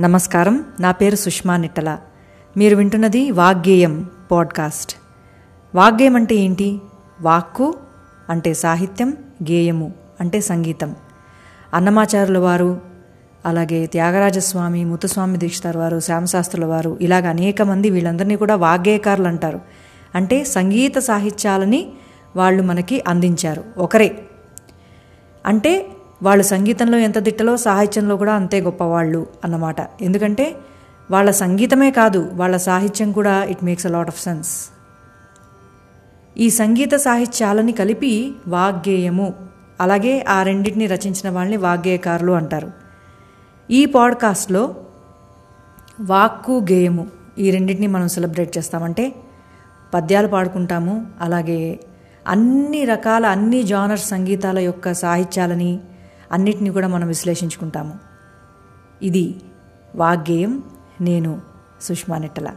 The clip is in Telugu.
నమస్కారం. నా పేరు సుష్మా నిట్టల. మీరు వింటున్నది వాగ్గేయం పాడ్కాస్ట్. వాగ్గేయం అంటే ఏంటి? వాక్కు అంటే సాహిత్యం గేయము అంటే సంగీతం. అన్నమాచారుల వారు అలాగే త్యాగరాజస్వామి ముత్తుస్వామి దీక్షితార్ వారు శ్యామశాస్త్రుల వారు ఇలాగ అనేక మంది వీళ్ళందరినీ కూడా వాగ్గేయకారులు అంటారు అంటే సంగీత సాహిత్యాలని వాళ్ళు మనకి అందించారు. ఒకరే. అంటే వాళ్ళు సంగీతంలో ఎంత దిట్టలో సాహిత్యంలో కూడా అంతే గొప్పవాళ్ళు అన్నమాట. ఎందుకంటే వాళ్ళ సంగీతమే కాదు వాళ్ళ సాహిత్యం కూడా it makes a lot of sense ఈ సంగీత సాహిత్యాలని కలిపి వాగ్గేయము. అలాగే ఆ రెండింటిని రచించిన వాళ్ళని వాగ్గేయకారులు అంటారు. ఈ పాడ్కాస్ట్లో వాక్కు గేయము ఈ రెండింటిని మనం సెలబ్రేట్ చేస్తామంటే పద్యాలు పాడుకుంటాము అలాగే అన్ని రకాల అన్ని జానర్ సంగీతాల యొక్క సాహిత్యాలని అన్నిటిని కూడా మనం విశ్లేషించుకుంటాము. ఇది వాగ్గేయం నేను సుష్మా నిట్టల.